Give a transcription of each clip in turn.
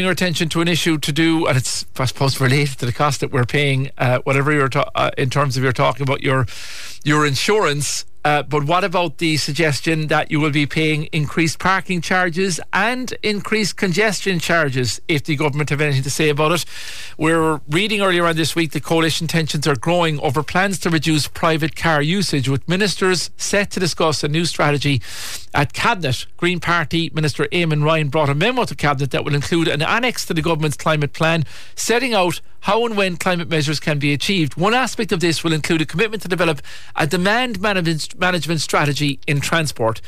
your attention to an issue to do, and it's I suppose related to the cost that we're paying, uh, whatever you're ta- uh, in terms of you're talking about your your insurance. Uh, but what about the suggestion that you will be paying increased parking charges and increased congestion charges if the government have anything to say about it? We're reading earlier on this week the coalition tensions are growing over plans to reduce private car usage, with ministers set to discuss a new strategy at Cabinet. Green Party Minister Eamon Ryan brought a memo to Cabinet that will include an annex to the government's climate plan, setting out how and when climate measures can be achieved. One aspect of this will include a commitment to develop a demand management, management strategy in transport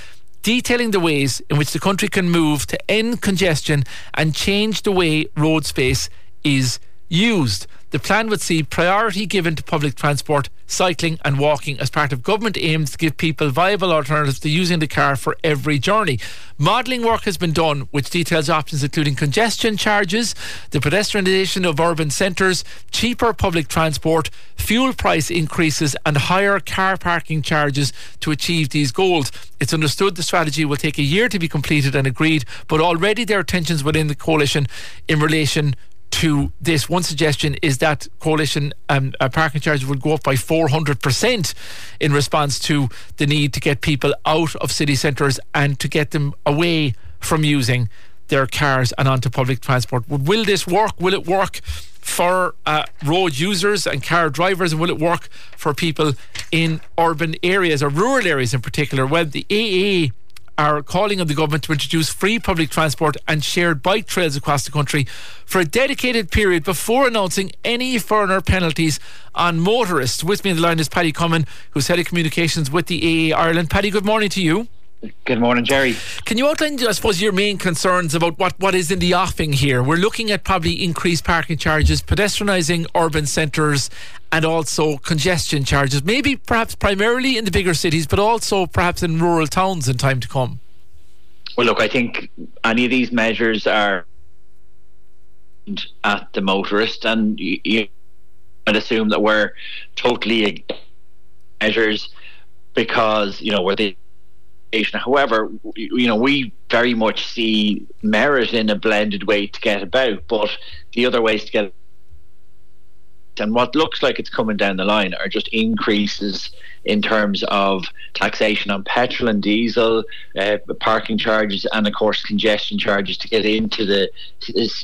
detailing the ways in which the country can move to end congestion and change the way road space is used. The plan would see priority given to public transport, cycling, and walking as part of government aims to give people viable alternatives to using the car for every journey. Modelling work has been done, which details options including congestion charges, the pedestrianisation of urban centres, cheaper public transport, fuel price increases, and higher car parking charges to achieve these goals. It's understood the strategy will take a year to be completed and agreed, but already there are tensions within the coalition in relation to this. One suggestion is that coalition um, uh, parking charges would go up by 400% in response to the need to get people out of city centres and to get them away from using their cars and onto public transport. Will this work? Will it work for uh, road users and car drivers? And will it work for people in urban areas or rural areas in particular? Well, the AA are calling on the government to introduce free public transport and shared bike trails across the country for a dedicated period before announcing any further penalties on motorists. With me on the line is Paddy Comyn, who's head of communications with the AA Ireland. Paddy, good morning to you. Good morning, Jerry. Can you outline, I suppose, your main concerns about what, what is in the offing here? We're looking at probably increased parking charges, pedestrianising urban centres, and also congestion charges. Maybe perhaps primarily in the bigger cities, but also perhaps in rural towns in time to come. Well, look, I think any of these measures are at the motorist, and you, you would assume that we're totally measures because you know we're the However, you know, we very much see merit in a blended way to get about, but the other ways to get and what looks like it's coming down the line are just increases in terms of taxation on petrol and diesel, uh, parking charges, and of course congestion charges to get into the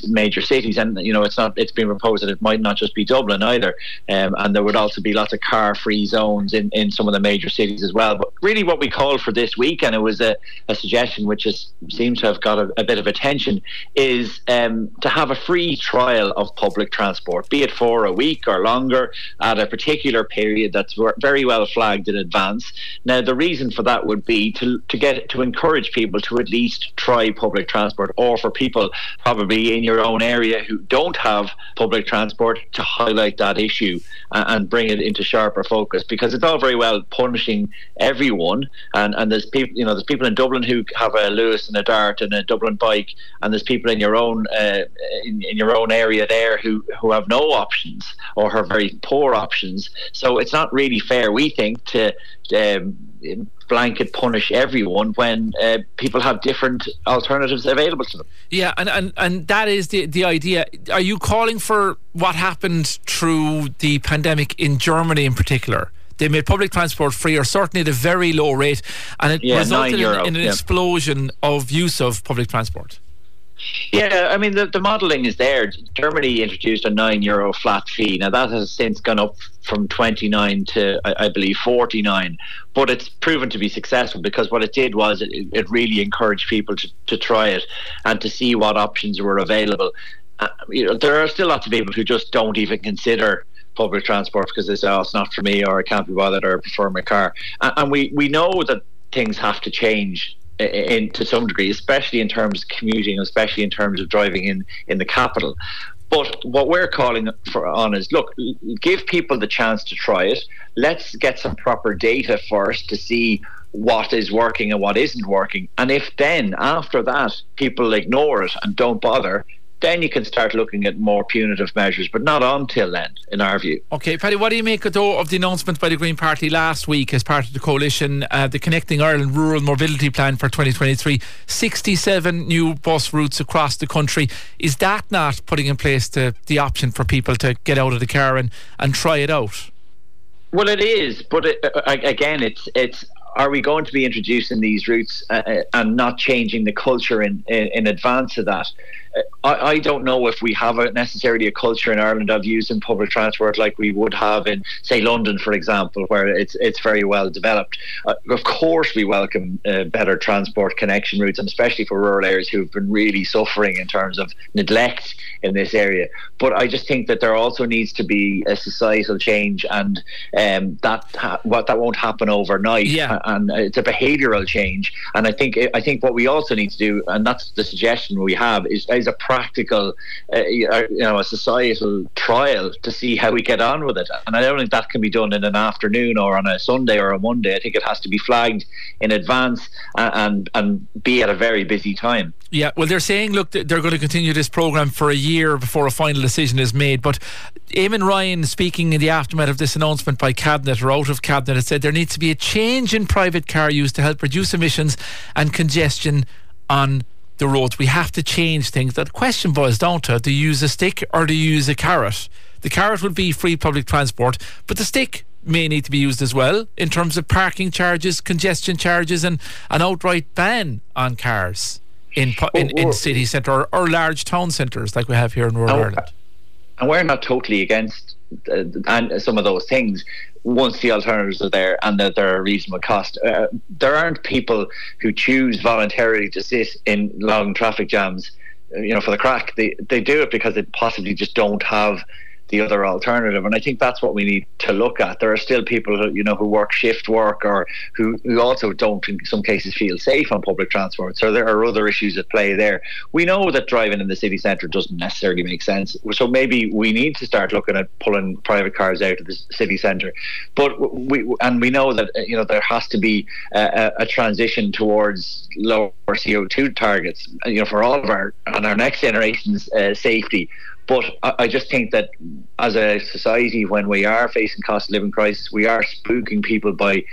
major cities. And you know, it's not. It's been proposed that it might not just be Dublin either, um, and there would also be lots of car-free zones in, in some of the major cities as well. But really, what we called for this week, and it was a, a suggestion which is, seems to have got a, a bit of attention, is um, to have a free trial of public transport, be it for a week or longer at a particular period that's very well flagged in advance. Now, the reason for that would be to, to get to encourage people to at least try public transport, or for people probably in your own area who don't have public transport to highlight that issue and, and bring it into sharper focus. Because it's all very well punishing everyone, and, and there's people, you know, there's people in Dublin who have a Luas and a Dart and a Dublin bike, and there's people in your own uh, in, in your own area there who who have no options or have very poor options. So it's not really fair, we think, to um, blanket punish everyone when uh, people have different alternatives available to them. Yeah, and, and, and that is the, the idea. Are you calling for what happened through the pandemic in Germany in particular? They made public transport free, or certainly at a very low rate, and it yeah, resulted in, in, an yeah. explosion of use of public transport. Yeah, I mean the, the modelling is there. Germany introduced a nine euro flat fee. Now that has since gone up from twenty nine to I, I, believe forty nine, but it's proven to be successful because what it did was it, it really encouraged people to, to try it and to see what options were available. Uh, you know, there are still lots of people who just don't even consider public transport because they say, "Oh, it's not for me," or "I can't be bothered," or "I prefer my car." And, and we we know that things have to change in to some degree, especially in terms of commuting, especially in terms of driving in in the capital. But what we're calling for on is look, give people the chance to try it. Let's get some proper data first to see what is working and what isn't working. And if then after that people ignore it and don't bother, then you can start looking at more punitive measures, but not until then, in our view. Okay, Paddy, what do you make though of the announcement by the Green Party last week as part of the coalition, uh, the Connecting Ireland Rural Mobility Plan for 2023? 67 new bus routes across the country. Is that not putting in place the, the option for people to get out of the car and, and try it out? Well, it is, but it, uh, again, it's it's are we going to be introducing these routes uh, uh, and not changing the culture in, in, in advance of that? I, I, don't know if we have a, necessarily a culture in Ireland of using public transport like we would have in, say, London, for example, where it's it's very well developed. Uh, of course, we welcome uh, better transport connection routes, and especially for rural areas who've been really suffering in terms of neglect in this area. But I just think that there also needs to be a societal change, and um, that ha- what that won't happen overnight. Yeah. and it's a behavioural change. And I think I think what we also need to do, and that's the suggestion we have, is is a practical, uh, you know, a societal trial to see how we get on with it. And I don't think that can be done in an afternoon or on a Sunday or a Monday. I think it has to be flagged in advance and and, and be at a very busy time. Yeah, well, they're saying, look, they're going to continue this program for a year before a final decision is made. But Eamon Ryan, speaking in the aftermath of this announcement by Cabinet or out of Cabinet, has said there needs to be a change in private car use to help reduce emissions and congestion on the roads. We have to change things. That question boils down to do you use a stick or do you use a carrot? The carrot would be free public transport, but the stick may need to be used as well in terms of parking charges, congestion charges, and an outright ban on cars in in, in oh, oh. city centre or, or, large town centres like we have here in rural Ireland. And we're not totally against uh, and some of those things once the alternatives are there and that they're a reasonable cost. Uh, there aren't people who choose voluntarily to sit in long traffic jams, uh, you know, for the crack. They they do it because they possibly just don't have the other alternative. And I think that's what we need to look at. There are still people who, you know, who work shift work or who, who also don't, in some cases, feel safe on public transport. So there are other issues at play there. We know that driving in the city centre doesn't necessarily make sense. So maybe we need to start looking at pulling private cars out of the city centre. But we, and we know that, you know, there has to be a, a transition towards lower CO2 targets, you know, for all of our, and our next generation's uh, safety. But I, I just think that as a society, when we are facing cost of living crisis, we are spooking people by,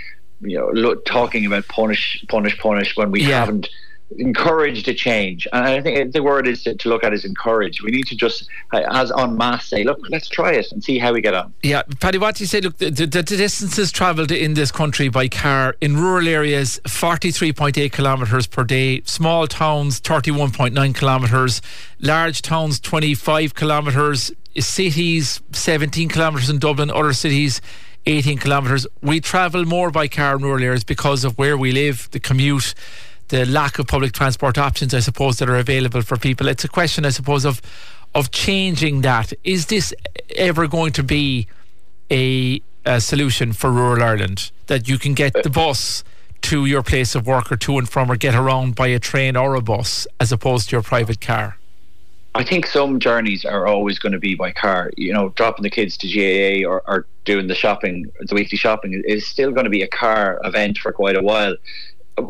you know, look, talking about punish, punish, punish when we yeah. haven't encourage a change. And I think the word is to, to, look at is encourage. We need to just, as en masse, say, look, let's try it and see how we get on. Yeah, Paddy, what do you say? Look, the, the, the distances travelled in this country by car in rural areas, 43.8 kilometres per day, small towns, 31.9 kilometres, large towns, 25 kilometres, cities, 17 kilometres in Dublin, other cities, 18 kilometres. We travel more by car in rural areas because of where we live, the commute the lack of public transport options, I suppose, that are available for people. It's a question, I suppose, of of changing that. Is this ever going to be a, a solution for rural Ireland that you can get the bus to your place of work or to and from, or get around by a train or a bus as opposed to your private car? I think some journeys are always going to be by car. You know, dropping the kids to GAA or, or doing the shopping, the weekly shopping, is still going to be a car event for quite a while.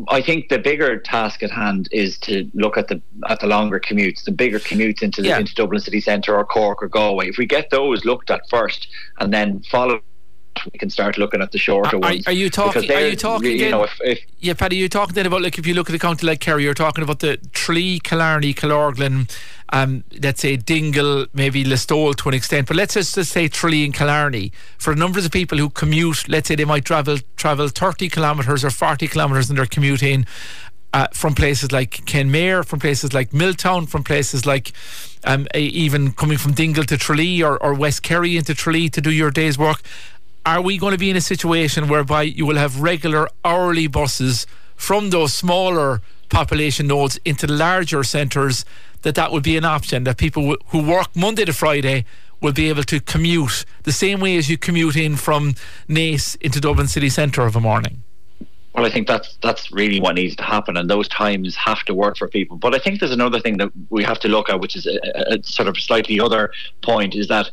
I think the bigger task at hand is to look at the at the longer commutes, the bigger commutes into the, yeah. into Dublin city centre or Cork or Galway. If we get those looked at first and then follow we can start looking at the shorter are, ones. Are you talking? Are you talking? You know, if, if, yeah, Paddy, you're talking then about like if you look at a county like Kerry, you're talking about the Tralee, Killarney, Killorglin, um, let's say Dingle, maybe Listowel to an extent, but let's just, just say Tralee and Killarney. For numbers of people who commute, let's say they might travel travel 30 kilometres or 40 kilometres in their commuting. Uh, from places like Kenmare, from places like Milltown, from places like um, even coming from Dingle to Tralee or, or West Kerry into Tralee to do your day's work are we going to be in a situation whereby you will have regular hourly buses from those smaller population nodes into the larger centres that that would be an option that people who work Monday to Friday will be able to commute the same way as you commute in from Naas into Dublin city centre of a morning well, I think that's that's really what needs to happen, and those times have to work for people. But I think there's another thing that we have to look at, which is a, a sort of slightly other point, is that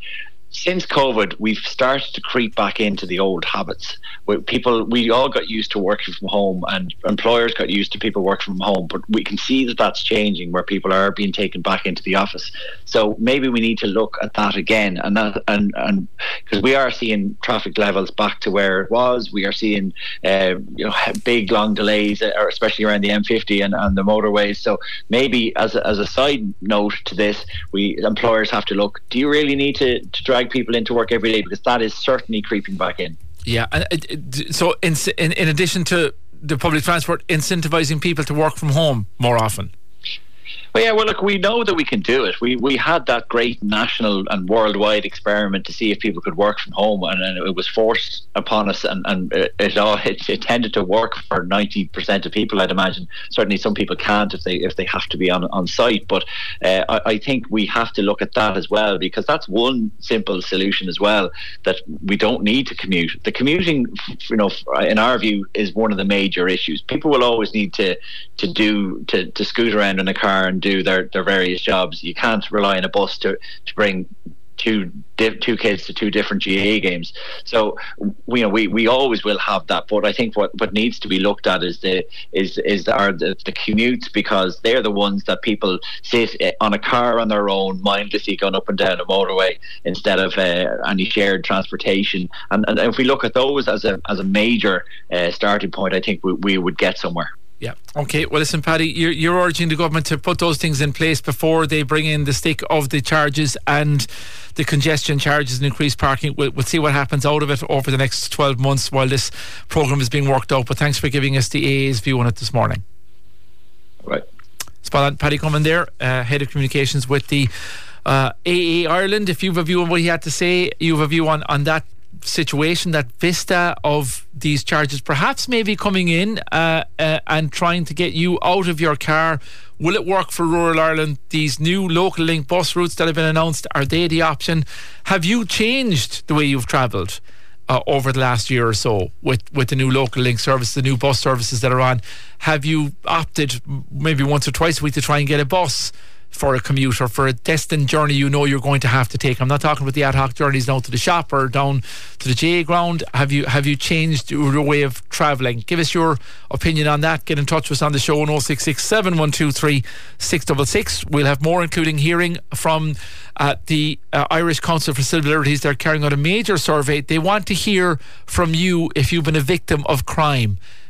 since COVID, we've started to creep back into the old habits. Where people, we all got used to working from home, and employers got used to people working from home. But we can see that that's changing, where people are being taken back into the office. So maybe we need to look at that again, and that, and and because we are seeing traffic levels back to where it was. We are seeing uh, you know big long delays, uh, especially around the M50 and, and the motorways. So maybe as a, as a side note to this, we employers have to look. Do you really need to, to drag drag people into work every day because that is certainly creeping back in. Yeah, uh, so in, in in addition to the public transport, incentivizing people to work from home more often. Well, yeah, well, look, we know that we can do it. We we had that great national and worldwide experiment to see if people could work from home, and, and it was forced upon us, and, and it, all it, it tended to work for ninety percent of people. I'd imagine. Certainly, some people can't if they if they have to be on on site. But uh, I, I think we have to look at that as well because that's one simple solution as well. That we don't need to commute. The commuting, you know, in our view, is one of the major issues. People will always need to to do to to scoot around in a car and do their, their various jobs. You can't rely on a bus to, to bring two two kids to two different GAA games. So you know we, we always will have that. But I think what, what needs to be looked at is the is is are the, the commutes because they're the ones that people sit on a car on their own, mindlessly going up and down a motorway instead of uh, any shared transportation. And, and if we look at those as a as a major uh, starting point, I think we, we would get somewhere. Yeah. Okay. Well, listen, Paddy, you're, you're urging the government to put those things in place before they bring in the stick of the charges and the congestion charges and increased parking. We'll, we'll see what happens out of it over the next 12 months while this programme is being worked out. But thanks for giving us the AA's view on it this morning. Right. Spot on. Paddy Comyn there, uh, Head of Communications with the uh, AA Ireland. If you have a view on what he had to say, you have a view on, on that situation, that vista of these charges perhaps maybe coming in uh, uh, and trying to get you out of your car. Will it work for rural Ireland? These new local link bus routes that have been announced, are they the option? Have you changed the way you've travelled? Uh, over the last year or so with, with the new local link service, the new bus services that are on. Have you opted maybe once or twice a week to try and get a bus for a commute or for a destined journey you know you're going to have to take. I'm not talking about the ad hoc journeys down to the shop or down to the GAA ground. Have you have you changed your way of travelling? Give us your opinion on that. Get in touch with us on the show on 066 7123 666. We'll have more, including hearing from uh, the uh, Irish Council for Civil Liberties. They're carrying out a major survey. They want to hear from you if you've been a victim of crime.